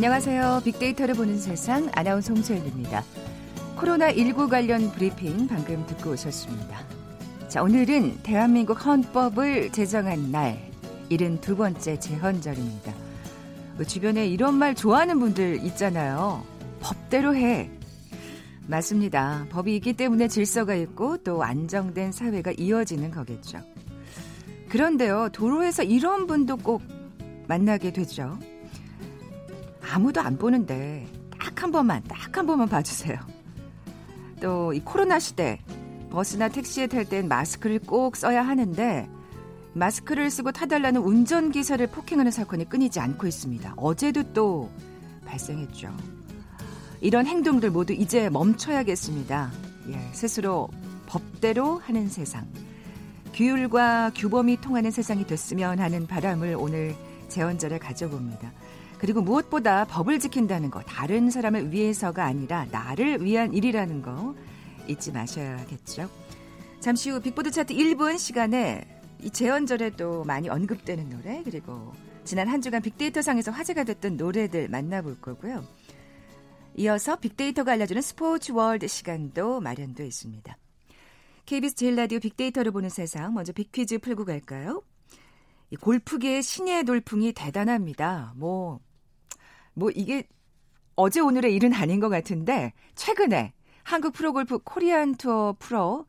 안녕하세요. 빅데이터를 보는 세상 아나운서 홍소연입니다. 코로나19 관련 브리핑 방금 듣고 오셨습니다. 자, 오늘은 대한민국 헌법을 제정한 날, 72번째 제헌절입니다. 주변에 이런 말 좋아하는 분들 있잖아요. 법대로 해. 맞습니다. 법이 있기 때문에 질서가 있고 또 안정된 사회가 이어지는 거겠죠. 그런데요, 도로에서 이런 분도 꼭 만나게 되죠. 아무도 안 보는데 딱 한 번만, 딱 한 번만 봐주세요. 또 이 코로나 시대 버스나 택시에 탈 땐 마스크를 꼭 써야 하는데 마스크를 쓰고 타달라는 운전기사를 폭행하는 사건이 끊이지 않고 있습니다. 어제도 또 발생했죠. 이런 행동들 모두 이제 멈춰야겠습니다. 예, 스스로 법대로 하는 세상. 규율과 규범이 통하는 세상이 됐으면 하는 바람을 오늘 제헌절에 가져봅니다. 그리고 무엇보다 법을 지킨다는 거, 다른 사람을 위해서가 아니라 나를 위한 일이라는 거 잊지 마셔야겠죠. 잠시 후 빅보드 차트 1분 시간에 이 제헌절에 또 많이 언급되는 노래 그리고 지난 한 주간 빅데이터 상에서 화제가 됐던 노래들 만나볼 거고요. 이어서 빅데이터가 알려주는 스포츠 월드 시간도 마련되어 있습니다. KBS 제일 라디오 빅데이터를 보는 세상 먼저 빅퀴즈 풀고 갈까요? 이 골프계의 신예 돌풍이 대단합니다. 뭐, 뭐 이게 어제 오늘의 일은 아닌 것 같은데 최근에 한국 프로골프 코리안 투어 프로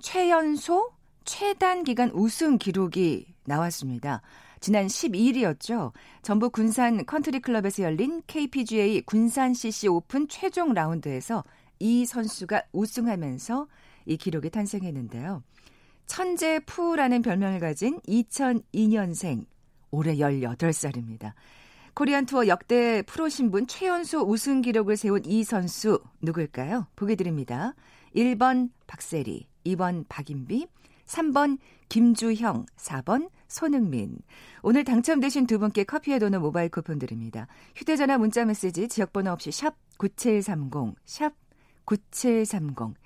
최연소 최단 기간 우승 기록이 나왔습니다. 지난 12일이었죠. 전북 군산 컨트리 클럽에서 열린 KPGA 군산 CC 오픈 최종 라운드에서 이 선수가 우승하면서 이 기록이 탄생했는데요. 천재 푸라는 별명을 가진 2002년생 올해 18살입니다. 코리안 투어 역대 프로 신분 최연소 우승 기록을 세운 이 선수 누굴까요? 보기 드립니다. 1번 박세리, 2번 박인비, 3번 김주형, 4번 손흥민. 오늘 당첨되신 두 분께 커피에 도는 모바일 쿠폰 드립니다. 휴대전화 문자 메시지 지역번호 없이 샵 9730, 샵 9730.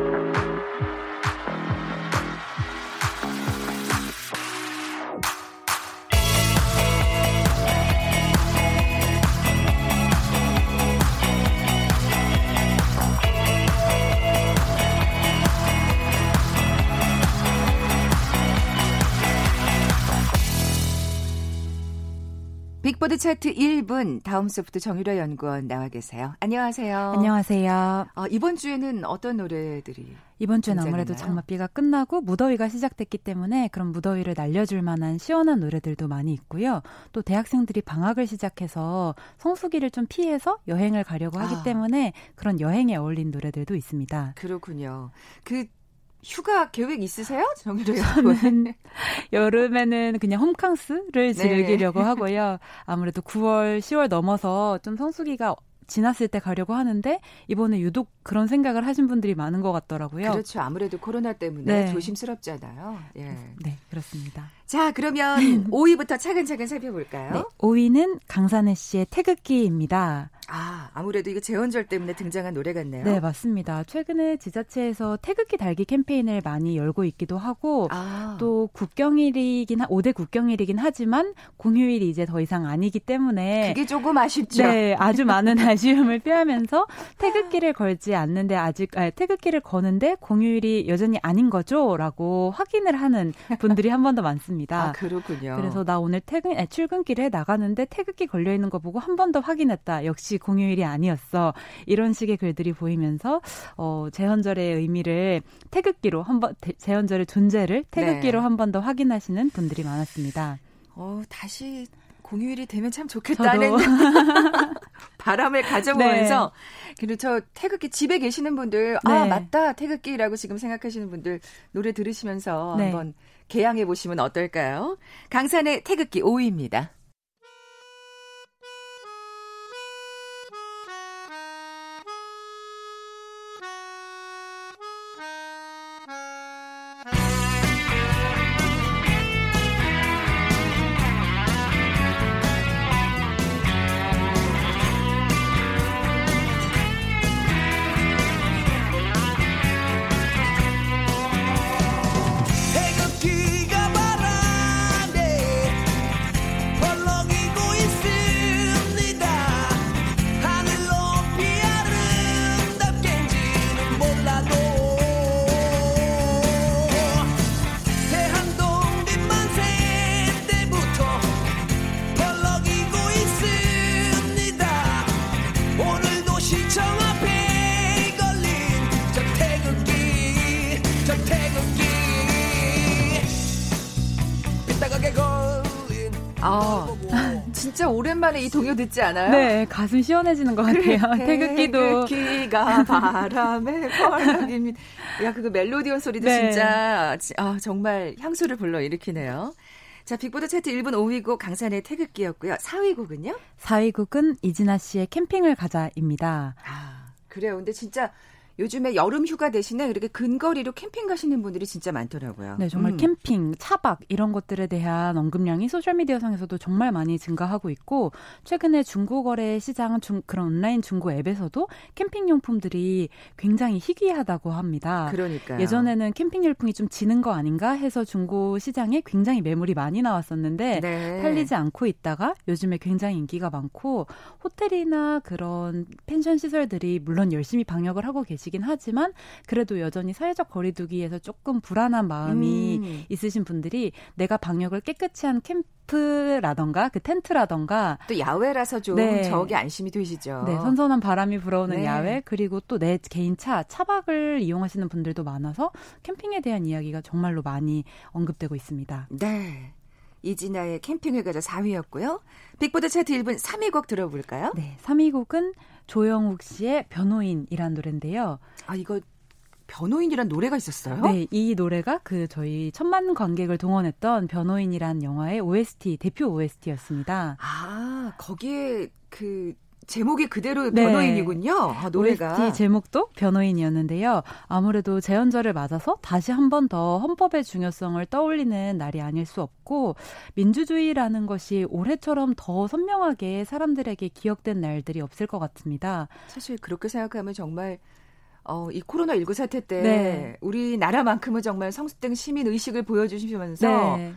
빅보드 차트 1분 다음 소프트 정유라 연구원 나와 계세요. 안녕하세요. 안녕하세요. 어, 이번 주에는 어떤 노래들이 이번 주는 아무래도 장맛비가 끝나고 무더위가 시작됐기 때문에 그런 무더위를 날려줄 만한 시원한 노래들도 많이 있고요. 또 대학생들이 방학을 시작해서 성수기를 좀 피해서 여행을 가려고 하기 아. 때문에 그런 여행에 어울린 노래들도 있습니다. 그렇군요. 그 휴가 계획 있으세요? 정유로 저는 여름에는 그냥 홈캉스를 네. 즐기려고 네. 하고요. 아무래도 9월, 10월 넘어서 좀 성수기가 지났을 때 가려고 하는데 이번에 유독 그런 생각을 하신 분들이 많은 것 같더라고요. 그렇죠. 아무래도 코로나 때문에 네. 조심스럽잖아요. 예. 네, 그렇습니다. 자, 그러면 5위부터 차근차근 살펴볼까요? 네, 5위는 강산혜 씨의 태극기입니다. 아, 아무래도 이거 재원절 때문에 등장한 노래 같네요. 네, 맞습니다. 최근에 지자체에서 태극기 달기 캠페인을 많이 열고 있기도 하고 아. 또 국경일이긴 5대 국경일이긴 하지만 공휴일이 이제 더 이상 아니기 때문에 그게 조금 아쉽죠. 네, 아주 많은 아쉬움을 표하면서 태극기를 걸지 않는데 아직 아니, 태극기를 거는데 공휴일이 여전히 아닌 거죠라고 확인을 하는 분들이 한 번 더 많습니다. 아, 그렇군요. 그래서 나 오늘 퇴근 아니, 출근길에 나가는데 태극기 걸려 있는 거 보고 한 번 더 확인했다. 역시 공휴일이 아니었어. 이런 식의 글들이 보이면서 어, 재헌절의 의미를 태극기로 한번 재헌절의 존재를 태극기로 네. 한번 더 확인하시는 분들이 많았습니다. 어, 다시 공휴일이 되면 참 좋겠다는 바람을 가져보면서 네. 그리고 저 태극기 집에 계시는 분들 아, 네. 아 맞다 태극기라고 지금 생각하시는 분들 노래 들으시면서 네. 한번 개양해 보시면 어떨까요? 강산의 태극기 5위입니다. 아, 진짜 오랜만에 이 동요 듣지 않아요? 네, 가슴 시원해지는 것 같아요. 태극기도. 태극기가 바람에 벌렁입니다. 야, 그거 멜로디언 소리도 네. 진짜 아, 정말 향수를 불러 일으키네요. 자, 빅보드 차트 1분 5위 곡 강산의 태극기였고요. 4위 곡은요? 4위 곡은 이진아 씨의 캠핑을 가자입니다. 아, 그래요. 근데 진짜 요즘에 여름 휴가 대신에 이렇게 근거리로 캠핑 가시는 분들이 진짜 많더라고요. 네, 정말 음. 캠핑, 차박 이런 것들에 대한 언급량이 소셜 미디어 상에서도 정말 많이 증가하고 있고 최근에 중고 거래 시장 중, 그런 온라인 중고 앱에서도 캠핑 용품들이 굉장히 희귀하다고 합니다. 그러니까 예전에는 캠핑 열풍이 좀 지는 거 아닌가 해서 중고 시장에 굉장히 매물이 많이 나왔었는데 네. 팔리지 않고 있다가 요즘에 굉장히 인기가 많고 호텔이나 그런 펜션 시설들이 물론 열심히 방역을 하고 계시 계시긴 하지만 그래도 여전히 사회적 거리두기에서 조금 불안한 마음이 음. 있으신 분들이 내가 방역을 깨끗이 한 캠프라던가 그 텐트라던가 또 야외라서 좀 네. 저기 안심이 되시죠. 네, 선선한 바람이 불어오는 네. 야외 그리고 또 내 개인 차 차박을 이용하시는 분들도 많아서 캠핑에 대한 이야기가 정말로 많이 언급되고 있습니다. 네. 이진아의 캠핑을 가자 4위였고요. 빅보드 차트 1분 3위 곡 들어볼까요? 네, 3위 곡은 조영욱 씨의 변호인이란 노래인데요. 아, 이거 변호인이란 노래가 있었어요? 네, 이 노래가 그 저희 천만 관객을 동원했던 변호인이란 영화의 OST 대표 OST였습니다. 아, 거기에 그 제목이 그대로 네. 변호인이군요. 아, 노래가. OST 제목도 변호인이었는데요. 아무래도 재연절을 맞아서 다시 한 번 더 헌법의 중요성을 떠올리는 날이 아닐 수 없고 민주주의라는 것이 올해처럼 더 선명하게 사람들에게 기억된 날들이 없을 것 같습니다. 사실 그렇게 생각하면 정말 어, 이 코로나 19 사태 때 네. 우리나라만큼은 정말 성숙된 시민 의식을 보여주시면서 네.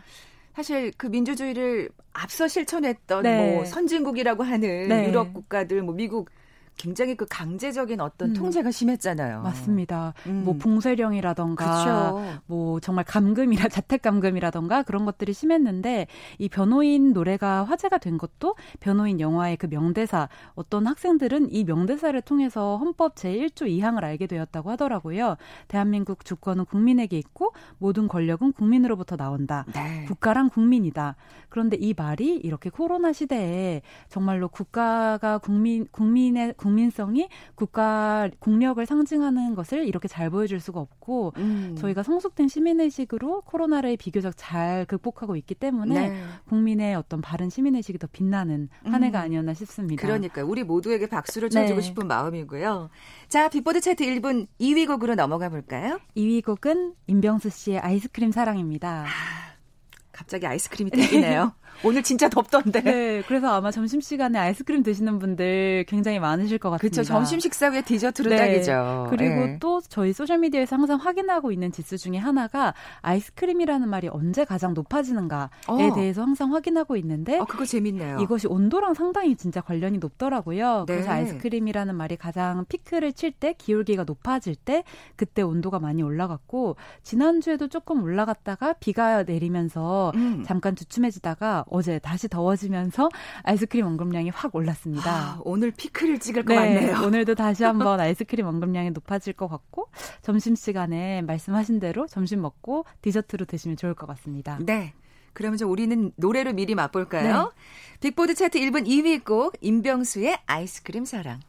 사실 그 민주주의를 앞서 실천했던 네. 뭐 선진국이라고 하는 네. 유럽 국가들, 뭐 미국 굉장히 그 강제적인 어떤 음. 통제가 심했잖아요. 맞습니다. 음. 뭐 봉쇄령이라던가 그쵸. 뭐 정말 감금이라 자택 감금이라던가 그런 것들이 심했는데 이 변호인 노래가 화제가 된 것도 변호인 영화의 그 명대사 어떤 학생들은 이 명대사를 통해서 헌법 제1조 2항을 알게 되었다고 하더라고요. 대한민국 주권은 국민에게 있고 모든 권력은 국민으로부터 나온다. 네. 국가랑 국민이다. 그런데 이 말이 이렇게 코로나 시대에 정말로 국가가 국민 국민의 국민성이 국가 국력을 상징하는 것을 이렇게 잘 보여줄 수가 없고 음. 저희가 성숙된 시민의식으로 코로나를 비교적 잘 극복하고 있기 때문에 네. 국민의 어떤 바른 시민의식이 더 빛나는 한 해가 음. 아니었나 싶습니다. 그러니까 우리 모두에게 박수를 쳐주고 네. 싶은 마음이고요. 자, 빅보드 차트 1분 2위 곡으로 넘어가 볼까요? 2위 곡은 임병수 씨의 아이스크림 사랑입니다. 아, 갑자기 아이스크림이 땡기네요. 오늘 진짜 덥던데. 네, 그래서 아마 점심 시간에 아이스크림 드시는 분들 굉장히 많으실 것 같습니다. 그렇죠. 점심 식사 후에 디저트로 네. 딱이죠. 그리고 네. 또 저희 소셜 미디어에서 항상 확인하고 있는 지수 중에 하나가 아이스크림이라는 말이 언제 가장 높아지는가에 어. 대해서 항상 확인하고 있는데 어, 그거 재밌네요. 이것이 온도랑 상당히 진짜 관련이 높더라고요. 네. 그래서 아이스크림이라는 말이 가장 피크를 칠 때 기울기가 높아질 때 그때 온도가 많이 올라갔고 지난주에도 조금 올라갔다가 비가 내리면서 음. 잠깐 주춤해지다가 어제 다시 더워지면서 아이스크림 언급량이 확 올랐습니다. 아, 오늘 피크를 찍을 것 네, 같네요. 오늘도 다시 한번 아이스크림 언급량이 높아질 것 같고 점심 시간에 말씀하신 대로 점심 먹고 디저트로 드시면 좋을 것 같습니다. 네. 그러면 저 우리는 노래로 미리 맛볼까요? 네. 빅보드 차트 1분 2위 곡 임병수의 아이스크림 사랑.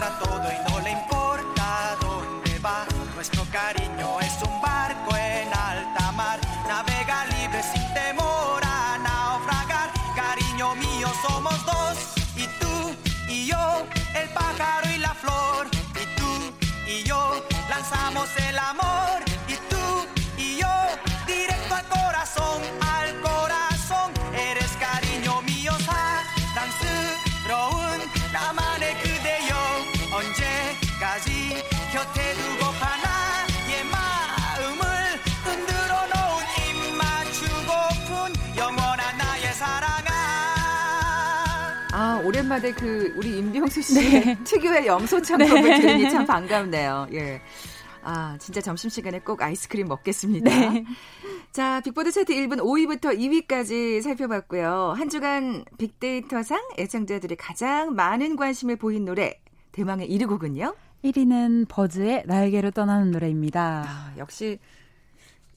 Que arrastra todo y no le importa dónde va. Nuestro cariño 오랜만에 그 우리 임병수 씨의 네. 특유의 염소 창법을 네. 들으니 참 반갑네요. 예. 아, 진짜 점심시간에 꼭 아이스크림 먹겠습니다. 네. 자, 빅보드 차트 1분 5위부터 2위까지 살펴봤고요. 한 주간 빅데이터상 애청자들이 가장 많은 관심을 보인 노래 대망의 1위 곡은요? 1위는 버즈의 날개로 떠나는 노래입니다. 아, 역시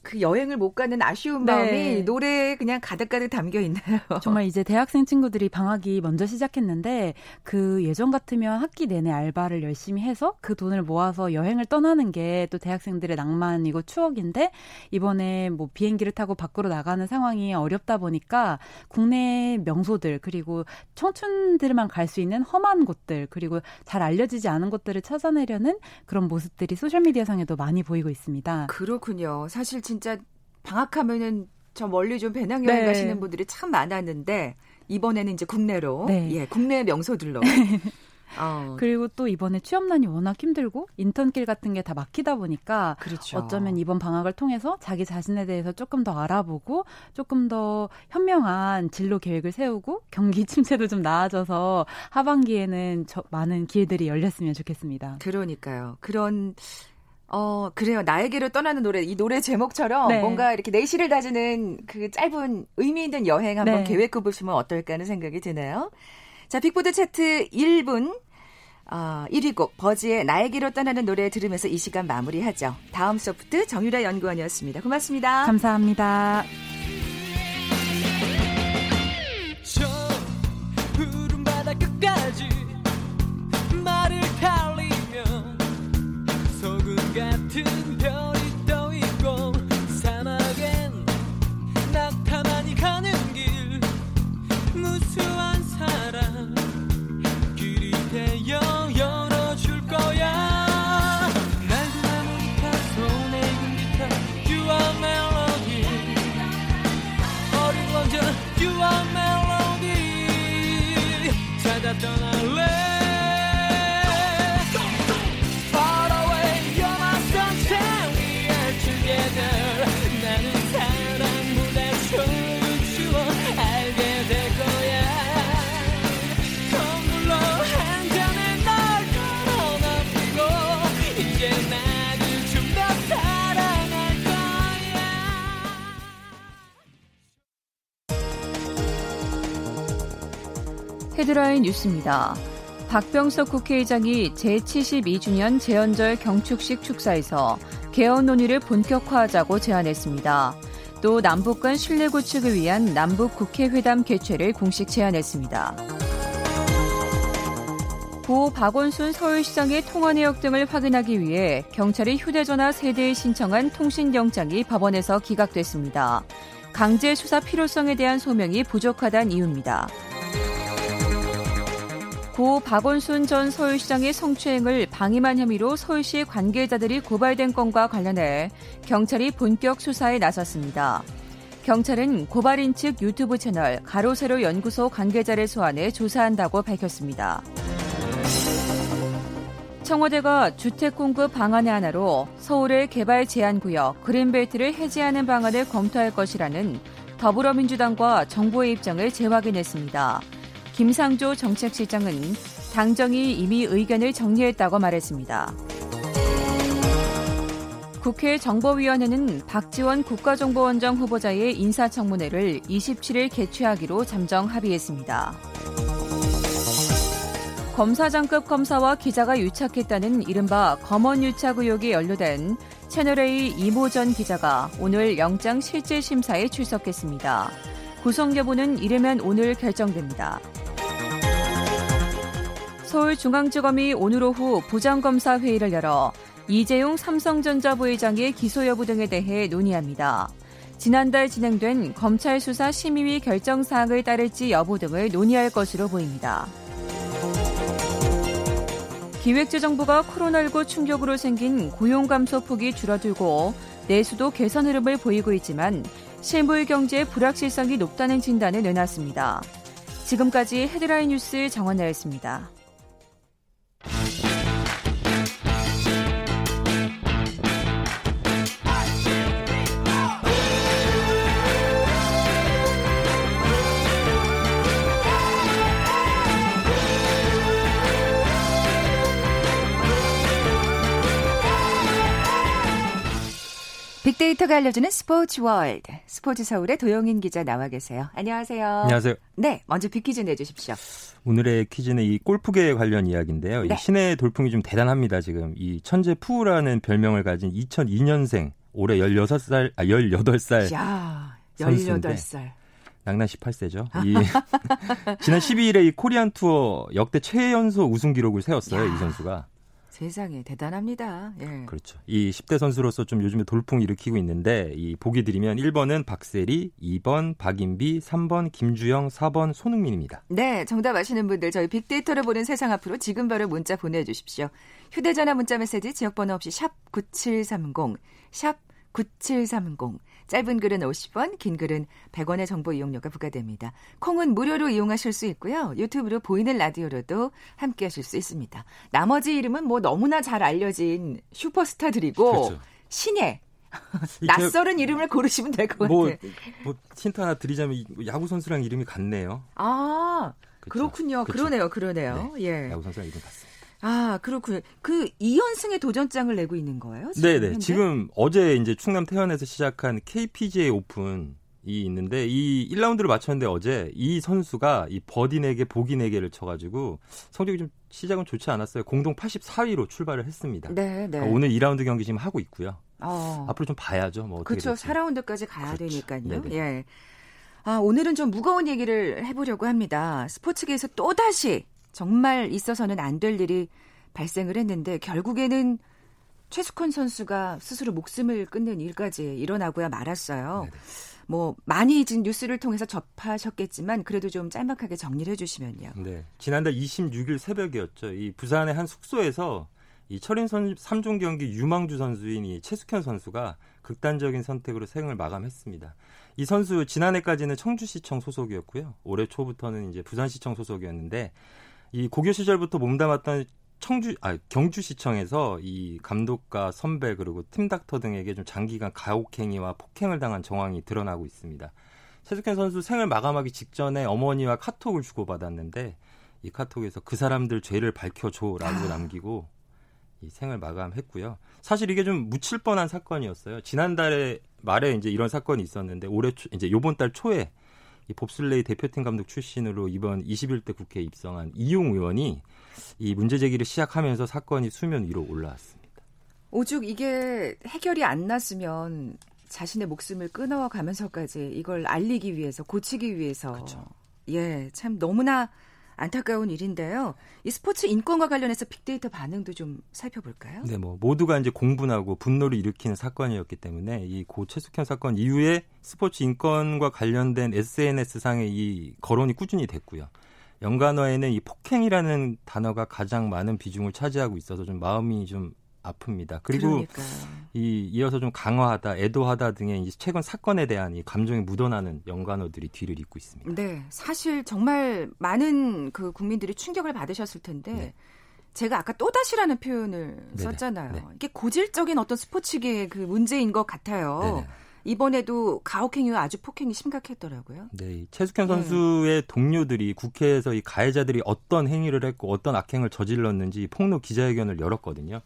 그 여행을 못 가는 아쉬운 네. 마음이 노래에 그냥 가득가득 담겨 있나요? 정말 이제 대학생 친구들이 방학이 먼저 시작했는데 그 예전 같으면 학기 내내 알바를 열심히 해서 그 돈을 모아서 여행을 떠나는 게 또 대학생들의 낭만이고 추억인데 이번에 뭐 비행기를 타고 밖으로 나가는 상황이 어렵다 보니까 국내 명소들 그리고 청춘들만 갈 수 있는 험한 곳들 그리고 잘 알려지지 않은 곳들을 찾아내려는 그런 모습들이 소셜 미디어 상에도 많이 보이고 있습니다. 그렇군요. 사실 진짜 방학하면은 저 멀리 좀 배낭여행 네. 가시는 분들이 참 많았는데 이번에는 이제 국내로 네. 예 국내 명소들로 어. 그리고 또 이번에 취업난이 워낙 힘들고 인턴길 같은 게 다 막히다 보니까 그렇죠. 어쩌면 이번 방학을 통해서 자기 자신에 대해서 조금 더 알아보고 조금 더 현명한 진로 계획을 세우고 경기 침체도 좀 나아져서 하반기에는 저 많은 기회들이 열렸으면 좋겠습니다. 그러니까요. 그런 어, 그래요. 나에게로 떠나는 노래. 이 노래 제목처럼 네. 뭔가 이렇게 내실을 다지는 그 짧은 의미 있는 여행 한번 네. 계획해 보시면 어떨까 하는 생각이 드네요. 자, 빅보드 차트 1분 어, 1위 곡 버즈의 나에게로 떠나는 노래 들으면서 이 시간 마무리하죠. 다음 소프트 정유라 연구원이었습니다. 고맙습니다. 감사합니다. 물 같은 별이 떠 있고, 사막엔 나타나니 가는 길 무슨 헤드라인 뉴스입니다. 박병석 국회의장이 제72주년 재연절 경축식 축사에서 개헌 논의를 본격화하자고 제안했습니다. 또 남북 간 신뢰 구축을 위한 남북 국회 회담 개최를 공식 제안했습니다. 고 박원순 서울시장의 통화 내역 등을 확인하기 위해 경찰이 휴대전화 세대에 신청한 통신영장이 법원에서 기각됐습니다. 강제 수사 필요성에 대한 소명이 부족하다는 이유입니다. 고 박원순 전 서울시장의 성추행을 방임한 혐의로 서울시 관계자들이 고발된 건과 관련해 경찰이 본격 수사에 나섰습니다. 경찰은 고발인 측 유튜브 채널 가로세로 연구소 관계자를 소환해 조사한다고 밝혔습니다. 청와대가 주택 공급 방안의 하나로 서울의 개발 제한 구역 그린벨트를 해제하는 방안을 검토할 것이라는 더불어민주당과 정부의 입장을 재확인했습니다. 김상조 정책실장은 당정이 이미 의견을 정리했다고 말했습니다. 국회 정보위원회는 박지원 국가정보원장 후보자의 인사청문회를 27일 개최하기로 잠정 합의했습니다. 검사장급 검사와 기자가 유착했다는 이른바 검언 유착 의혹이 연루된 채널A 이모 전 기자가 오늘 영장 실질 심사에 출석했습니다. 구성 여부는 이르면 오늘 결정됩니다. 서울중앙지검이 오늘 오후 부장검사 회의를 열어 이재용 삼성전자 부회장의 기소 여부 등에 대해 논의합니다. 지난달 진행된 검찰 수사 심의위 결정 사항을 따를지 여부 등을 논의할 것으로 보입니다. 기획재정부가 코로나19 충격으로 생긴 고용 감소 폭이 줄어들고 내수도 개선 흐름을 보이고 있지만 실물 경제 불확실성이 높다는 진단을 내놨습니다. 지금까지 헤드라인 뉴스 정원 나였습니다. 빅데이터가 알려주는 스포츠 월드. 스포츠 서울의 도영인 기자 나와 계세요. 안녕하세요. 안녕하세요. 네, 먼저 빅퀴즈 내주십시오. 오늘의 퀴즈는 이 골프계에 관련 이야기인데요. 네. 이 신예 돌풍이 좀 대단합니다, 지금. 이 천재 푸우라는 별명을 가진 2002년생, 올해 16살, 아, 18살. 야, 18살. 낭랑 18세죠. 이, 지난 12일에 이 코리안 투어 역대 최연소 우승 기록을 세웠어요, 야. 이 선수가. 세상에 대단합니다. 예. 그렇죠. 이 10대 선수로서 좀 요즘에 돌풍 일으키고 있는데 이 보기 드리면 1번은 박세리, 2번 박인비, 3번 김주영, 4번 손흥민입니다. 네, 정답 아시는 분들 저희 빅데이터를 보는 세상 앞으로 지금 바로 문자 보내 주십시오. 휴대 전화 문자 메시지 지역 번호 없이 샵 9730, 샵 9730. 짧은 글은 50원, 긴 글은 100원의 정보 이용료가 부과됩니다. 콩은 무료로 이용하실 수 있고요. 유튜브로 보이는 라디오로도 함께 하실 수 있습니다. 나머지 이름은 뭐 너무나 잘 알려진 슈퍼스타들이고 그렇죠. 신예 낯설은 이름을 고르시면 될것 뭐, 같아요. 뭐 힌트 하나 드리자면 야구 선수랑 이름이 같네요. 아 그렇죠. 그렇군요. 그렇죠. 그러네요. 그러네요. 네. 예. 야구 선수랑 이름 같습니다. 아, 그렇군요. 그 2연승의 도전장을 내고 있는 거예요? 네, 네. 지금 어제 이제 충남 태안에서 시작한 KPGA 오픈 이 있는데 이 1라운드를 마쳤는데 어제 이 선수가 이 버디 4개, 보기 4개를 쳐가지고 성적이 좀 시작은 좋지 않았어요. 공동 84위로 출발을 했습니다. 네, 네. 그러니까 오늘 2라운드 경기 지금 하고 있고요. 어. 앞으로 좀 봐야죠. 뭐 그렇죠. 4라운드까지 가야 그렇죠. 되니까요. 네네. 예. 아, 오늘은 좀 무거운 얘기를 해보려고 합니다. 스포츠계에서 또다시 정말 있어서는 안 될 일이 발생을 했는데 결국에는 최숙헌 선수가 스스로 목숨을 끊는 일까지 일어나고야 말았어요. 네네. 뭐 많이 지금 뉴스를 통해서 접하셨겠지만 그래도 좀 짤막하게 정리를 해주시면요. 네, 지난달 26일 새벽이었죠. 이 부산의 한 숙소에서 이 철인 선 3종 경기 유망주 선수인 이 최숙현 선수가 극단적인 선택으로 생을 마감했습니다. 이 선수 지난해까지는 청주시청 소속이었고요. 올해 초부터는 이제 부산시청 소속이었는데 이 고교 시절부터 몸담았던 청주 아 경주 시청에서 이 감독과 선배 그리고 팀 닥터 등에게 좀 장기간 가혹행위와 폭행을 당한 정황이 드러나고 있습니다. 최숙현 선수 생을 마감하기 직전에 어머니와 카톡을 주고받았는데 이 카톡에서 그 사람들 죄를 밝혀줘라고 아. 남기고 이 생을 마감했고요. 사실 이게 좀 묻힐 뻔한 사건이었어요. 지난달에 말에 이제 이런 사건이 있었는데 올해 초, 이제 요번 달 초에 이 봅슬레이 대표팀 감독 출신으로 이번 21대 국회에 입성한 이용 의원이 이 문제 제기를 시작하면서 사건이 수면 위로 올라왔습니다. 오죽 이게 해결이 안 났으면 자신의 목숨을 끊어가면서까지 이걸 알리기 위해서 고치기 위해서 그쵸. 예, 참 너무나 안타까운 일인데요. 이 스포츠 인권과 관련해서 빅데이터 반응도 좀 살펴볼까요? 네, 뭐 모두가 이제 공분하고 분노를 일으키는 사건이었기 때문에 이 고 최숙현 사건 이후에 스포츠 인권과 관련된 SNS 상의 이 거론이 꾸준히 됐고요. 연관어에는 이 폭행이라는 단어가 가장 많은 비중을 차지하고 있어서 좀 마음이 좀 아픕니다. 그리고 그러니까요. 이 이어서 좀 강화하다, 애도하다 등의 최근 사건에 대한 이 감정이 묻어나는 연관어들이 뒤를 잇고 있습니다. 네, 사실 정말 많은 그 국민들이 충격을 받으셨을 텐데. 네. 제가 아까 또다시라는 표현을 네네. 썼잖아요. 네. 이게 고질적인 어떤 스포츠계의 그 문제인 것 같아요. 네네. 이번에도 가혹행위 와 아주 폭행이 심각했더라고요. 네, 최숙현 선수의 네. 동료들이 국회에서 이 가해자들이 어떤 행위를 했고 어떤 악행을 저질렀는지 폭로 기자회견을 열었거든요.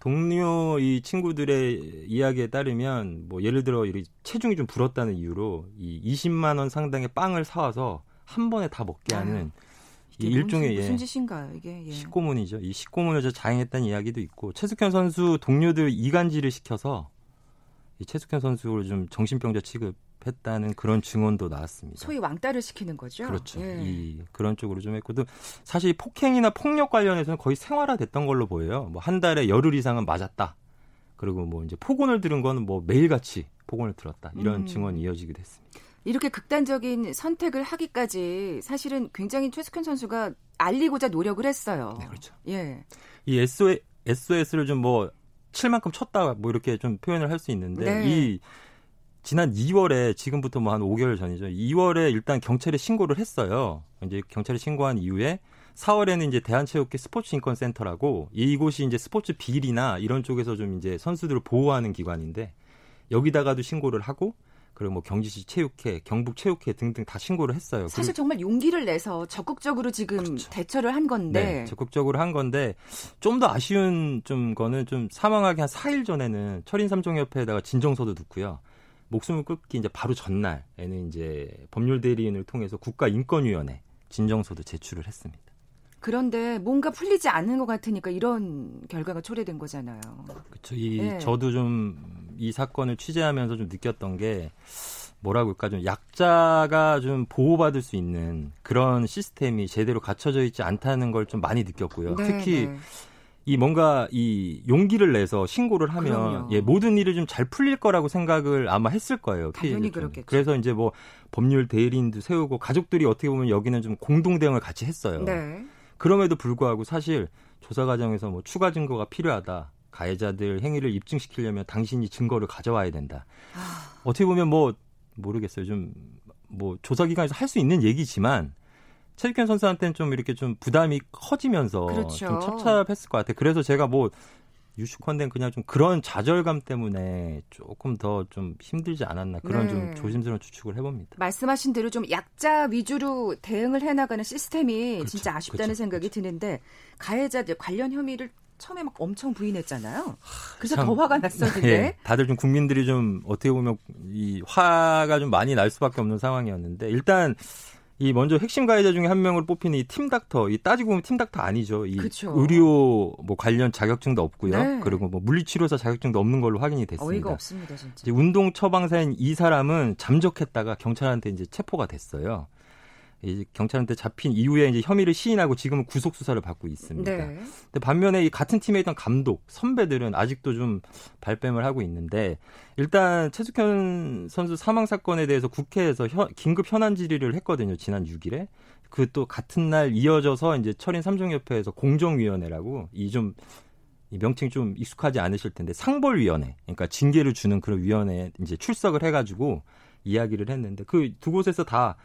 동료 이 친구들의 이야기에 따르면 뭐 예를 들어 이 체중이 좀 불었다는 이유로 이 20만 원 상당의 빵을 사와서 한 번에 다 먹게 하는 아, 이 일종의 무슨, 무슨 짓인가요 이게 예. 식고문이죠. 이 식고문을 자행했다는 이야기도 있고 최숙현 선수 동료들 이간질을 시켜서 이 최숙현 선수를 좀 정신병자 취급 했다는 그런 증언도 나왔습니다. 소위 왕따를 시키는 거죠. 그렇죠. 예. 이 그런 쪽으로 좀 했고, 도 사실 폭행이나 폭력 관련해서는 거의 생활화됐던 걸로 보여요. 뭐 한 달에 열흘 이상은 맞았다. 그리고 뭐 이제 폭언을 들은 거는 뭐 매일같이 폭언을 들었다. 이런 음. 증언이 이어지기도 했습니다. 이렇게 극단적인 선택을 하기까지 사실은 굉장히 최숙현 선수가 알리고자 노력을 했어요. 네, 그렇죠. 예. 이 SOS, SOS를 좀 뭐 칠만큼 쳤다 뭐 이렇게 좀 표현을 할 수 있는데 네. 이 지난 2월에 지금부터 뭐 한 5개월 전이죠. 2월에 일단 경찰에 신고를 했어요. 이제 경찰에 신고한 이후에 4월에는 이제 대한체육회 스포츠인권센터라고 이곳이 이제 스포츠 비리나 이런 쪽에서 좀 이제 선수들을 보호하는 기관인데 여기다가도 신고를 하고 그리고 뭐 경기시 체육회, 경북 체육회 등등 다 신고를 했어요. 사실 정말 용기를 내서 적극적으로 지금 그렇죠. 대처를 한 건데 네, 적극적으로 한 건데 좀 더 아쉬운 좀 거는 좀 사망하기 한 4일 전에는 철인 삼종협회에다가 진정서도 넣고요. 목숨을 끊기 이제 바로 전날에는 이제 법률 대리인을 통해서 국가인권위원회 진정서도 제출을 했습니다. 그런데 뭔가 풀리지 않는 것 같으니까 이런 결과가 초래된 거잖아요. 그렇죠. 이 네. 저도 좀 이 사건을 취재하면서 좀 느꼈던 게 뭐라고 할까 좀 약자가 좀 보호받을 수 있는 그런 시스템이 제대로 갖춰져 있지 않다는 걸 좀 많이 느꼈고요. 네, 특히 네. 이 뭔가 이 용기를 내서 신고를 하면 그럼요. 예 모든 일이 좀 잘 풀릴 거라고 생각을 아마 했을 거예요. 당연히 그렇겠죠. 그래서 이제 뭐 법률 대리인도 세우고 가족들이 어떻게 보면 여기는 좀 공동 대응을 같이 했어요. 네. 그럼에도 불구하고 사실 조사 과정에서 뭐 추가 증거가 필요하다. 가해자들 행위를 입증시키려면 당신이 증거를 가져와야 된다. 아... 어떻게 보면 뭐 모르겠어요. 좀 뭐 조사 기관에서 할 수 있는 얘기지만 최익현 선수한테는 좀 이렇게 좀 부담이 커지면서 그렇죠. 좀 찹찹했을 것 같아요. 그래서 제가 뭐 유슈컨대는 그냥 좀 그런 좌절감 때문에 조금 더 좀 힘들지 않았나 그런 네. 좀 조심스러운 추측을 해봅니다. 말씀하신 대로 좀 약자 위주로 대응을 해나가는 시스템이 그렇죠. 진짜 아쉽다는 그렇죠. 생각이 그렇죠. 드는데 가해자들 관련 혐의를 처음에 막 엄청 부인했잖아요. 그래서 참, 더 화가 났었는데. 예, 다들 좀 국민들이 좀 어떻게 보면 이 화가 좀 많이 날 수밖에 없는 상황이었는데 일단 이 먼저 핵심 가해자 중에 한 명으로 뽑히는 이 팀닥터, 이 따지고 보면 팀닥터 아니죠. 이 그쵸. 의료 뭐 관련 자격증도 없고요. 네. 그리고 뭐 물리치료사 자격증도 없는 걸로 확인이 됐습니다. 어이가 없습니다, 진짜. 운동 처방사인 이 사람은 잠적했다가 경찰한테 이제 체포가 됐어요. 이 경찰한테 잡힌 이후에 이제 혐의를 시인하고 지금은 구속 수사를 받고 있습니다. 네. 근데 반면에 이 같은 팀에 있던 감독 선배들은 아직도 좀 발뺌을 하고 있는데 일단 최숙현 선수 사망 사건에 대해서 국회에서 현, 긴급 현안 질의를 했거든요. 지난 6일에. 그 또 같은 날 이어져서 이제 철인 삼종협회에서 공정위원회라고 이좀이 명칭이 좀 익숙하지 않으실 텐데 상벌위원회, 그러니까 징계를 주는 그런 위원회에 이제 출석을 해가지고 이야기를 했는데 그 두 곳에서 다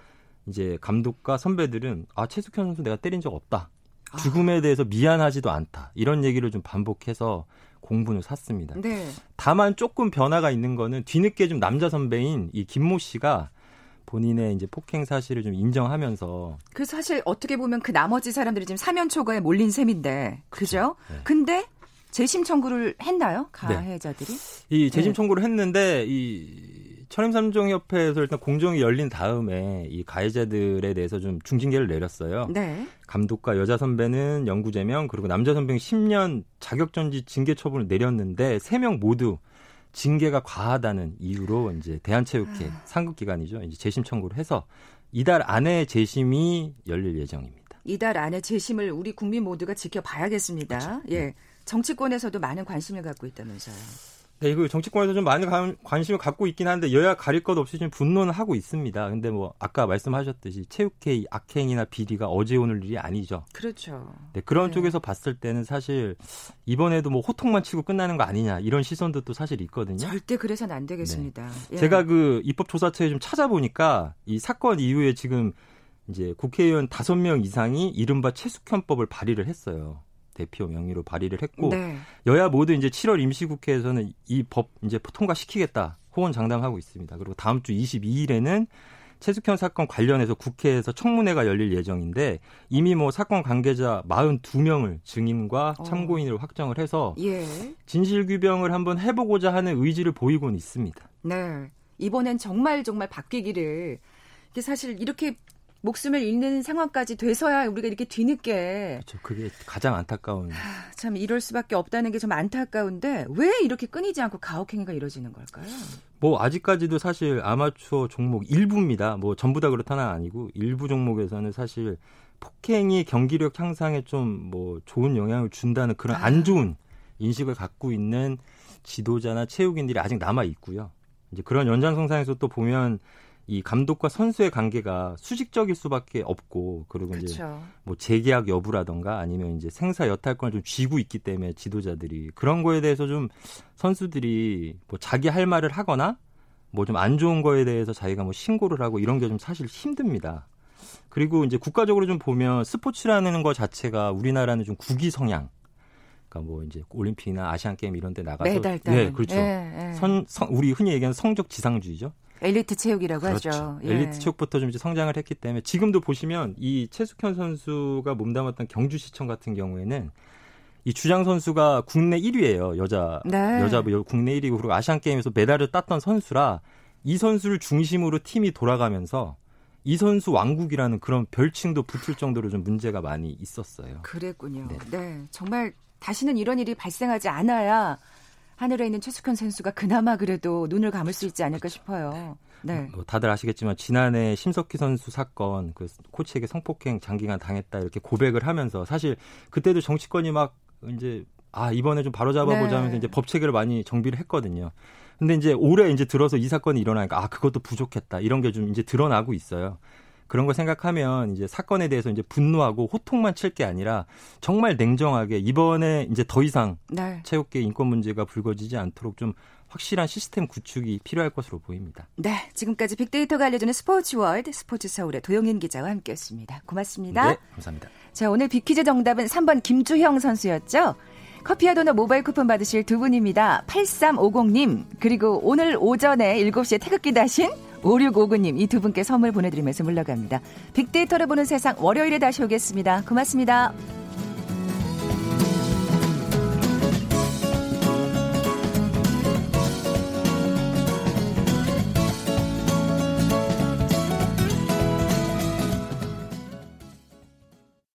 이제 감독과 선배들은 아 최숙현 선수 내가 때린 적 없다. 아. 죽음에 대해서 미안하지도 않다. 이런 얘기를 좀 반복해서 공분을 샀습니다. 네. 다만 조금 변화가 있는 거는 뒤늦게 좀 남자 선배인 이 김모 씨가 본인의 이제 폭행 사실을 좀 인정하면서 그 사실 어떻게 보면 그 나머지 사람들이 지금 사면 초과에 몰린 셈인데 그죠? 네. 근데 재심 청구를 했나요? 가해자들이? 네. 이 재심 네. 청구를 했는데 이 천임삼종협회에서 일단 공정이 열린 다음에 이 가해자들에 대해서 좀 중징계를 내렸어요. 네. 감독과 여자 선배는 영구제명 그리고 남자 선배는 10년 자격정지 징계 처분을 내렸는데 세 명 모두 징계가 과하다는 이유로 이제 대한체육회 아. 상급기관이죠. 이제 재심 청구를 해서 이달 안에 재심이 열릴 예정입니다. 이달 안에 재심을 우리 국민 모두가 지켜봐야겠습니다. 그렇죠. 예. 네. 정치권에서도 많은 관심을 갖고 있다면서요. 네, 이거 정치권에서 좀 많은 관 심을 갖고 있긴 한데 여야 가릴 것 없이 좀 분노는 하고 있습니다. 근데 뭐 아까 말씀하셨듯이 체육회 악행이나 비리가 어제 오늘 일이 아니죠. 그렇죠. 네, 그런 네. 쪽에서 봤을 때는 사실 이번에도 뭐 호통만 치고 끝나는 거 아니냐 이런 시선도 또 사실 있거든요. 절대 그래서는 안 되겠습니다. 네. 예. 제가 그 입법조사처에 좀 찾아보니까 이 사건 이후에 지금 이제 국회의원 다섯 명 이상이 이른바 최숙현법을 발의를 했어요. 대표 명의로 발의를 했고 네. 여야 모두 이제 7월 임시국회에서는 이 법 이제 통과시키겠다 호언장담하고 있습니다. 그리고 다음 주 22일에는 최숙현 사건 관련해서 국회에서 청문회가 열릴 예정인데 이미 뭐 사건 관계자 42명을 증인과 어. 참고인으로 어. 확정을 해서 예. 진실 규명을 한번 해보고자 하는 의지를 보이고는 있습니다. 네. 이번엔 정말 정말 바뀌기를 이게 사실 이렇게 목숨을 잃는 상황까지 돼서야 우리가 이렇게 뒤늦게 그렇죠. 그게 가장 안타까운 하, 참 이럴 수밖에 없다는 게 좀 안타까운데 왜 이렇게 끊이지 않고 가혹행위가 이루어지는 걸까요? 뭐 아직까지도 사실 아마추어 종목 일부입니다. 뭐 전부 다 그렇다는 아니고 일부 종목에서는 사실 폭행이 경기력 향상에 좀 뭐 좋은 영향을 준다는 그런 안 아. 좋은 인식을 갖고 있는 지도자나 체육인들이 아직 남아 있고요. 이제 그런 연장성상에서 또 보면 이 감독과 선수의 관계가 수직적일 수밖에 없고 그리고 그쵸. 이제 뭐 재계약 여부라던가 아니면 이제 생사 여탈권을 좀 쥐고 있기 때문에 지도자들이 그런 거에 대해서 좀 선수들이 뭐 자기 할 말을 하거나 뭐 좀 안 좋은 거에 대해서 자기가 뭐 신고를 하고 이런 게 좀 사실 힘듭니다. 그리고 이제 국가적으로 좀 보면 스포츠라는 것 자체가 우리나라는 좀 국위 성향 그러니까 뭐 이제 올림픽이나 아시안 게임 이런 데 나가서 메달 네, 그렇죠. 예, 예. 선, 성, 우리 흔히 얘기하는 성적 지상주의죠. 엘리트 체육이라고 그렇죠. 하죠. 예. 엘리트 체육부터 좀 이제 성장을 했기 때문에 지금도 보시면 이 최숙현 선수가 몸담았던 경주시청 같은 경우에는 이 주장 선수가 국내 1위예요. 여자 네. 여자 국내 1위고 그리고 아시안 게임에서 메달을 땄던 선수라 이 선수를 중심으로 팀이 돌아가면서 이 선수 왕국이라는 그런 별칭도 붙을 정도로 좀 문제가 많이 있었어요. 그랬군요. 네. 네. 정말 다시는 이런 일이 발생하지 않아야 하늘에 있는 최숙현 선수가 그나마 그래도 눈을 감을 수 있지 않을까 싶어요. 네. 뭐 다들 아시겠지만 지난해 심석희 선수 사건 그 코치에게 성폭행 장기간 당했다 이렇게 고백을 하면서 사실 그때도 정치권이 막 이제 아 이번에 좀 바로잡아 보자면서 네. 이제 법 체계를 많이 정비를 했거든요. 근데 이제 올해 이제 들어서 이 사건이 일어나니까 아 그것도 부족했다 이런 게 좀 이제 드러나고 있어요. 그런 걸 생각하면 이제 사건에 대해서 이제 분노하고 호통만 칠 게 아니라 정말 냉정하게 이번에 이제 더 이상 네. 체육계 인권 문제가 불거지지 않도록 좀 확실한 시스템 구축이 필요할 것으로 보입니다. 네, 지금까지 빅데이터가 알려주는 스포츠 월드 스포츠 서울의 도영인 기자와 함께했습니다. 고맙습니다. 네, 감사합니다. 자, 오늘 빅퀴즈 정답은 3번 김주형 선수였죠. 커피와 도넛 모바일 쿠폰 받으실 두 분입니다. 8350님, 그리고 오늘 오전에 7시에 태극기 다신 5659님, 이 두 분께 선물 보내드리면서 물러갑니다. 빅데이터를 보는 세상 월요일에 다시 오겠습니다. 고맙습니다.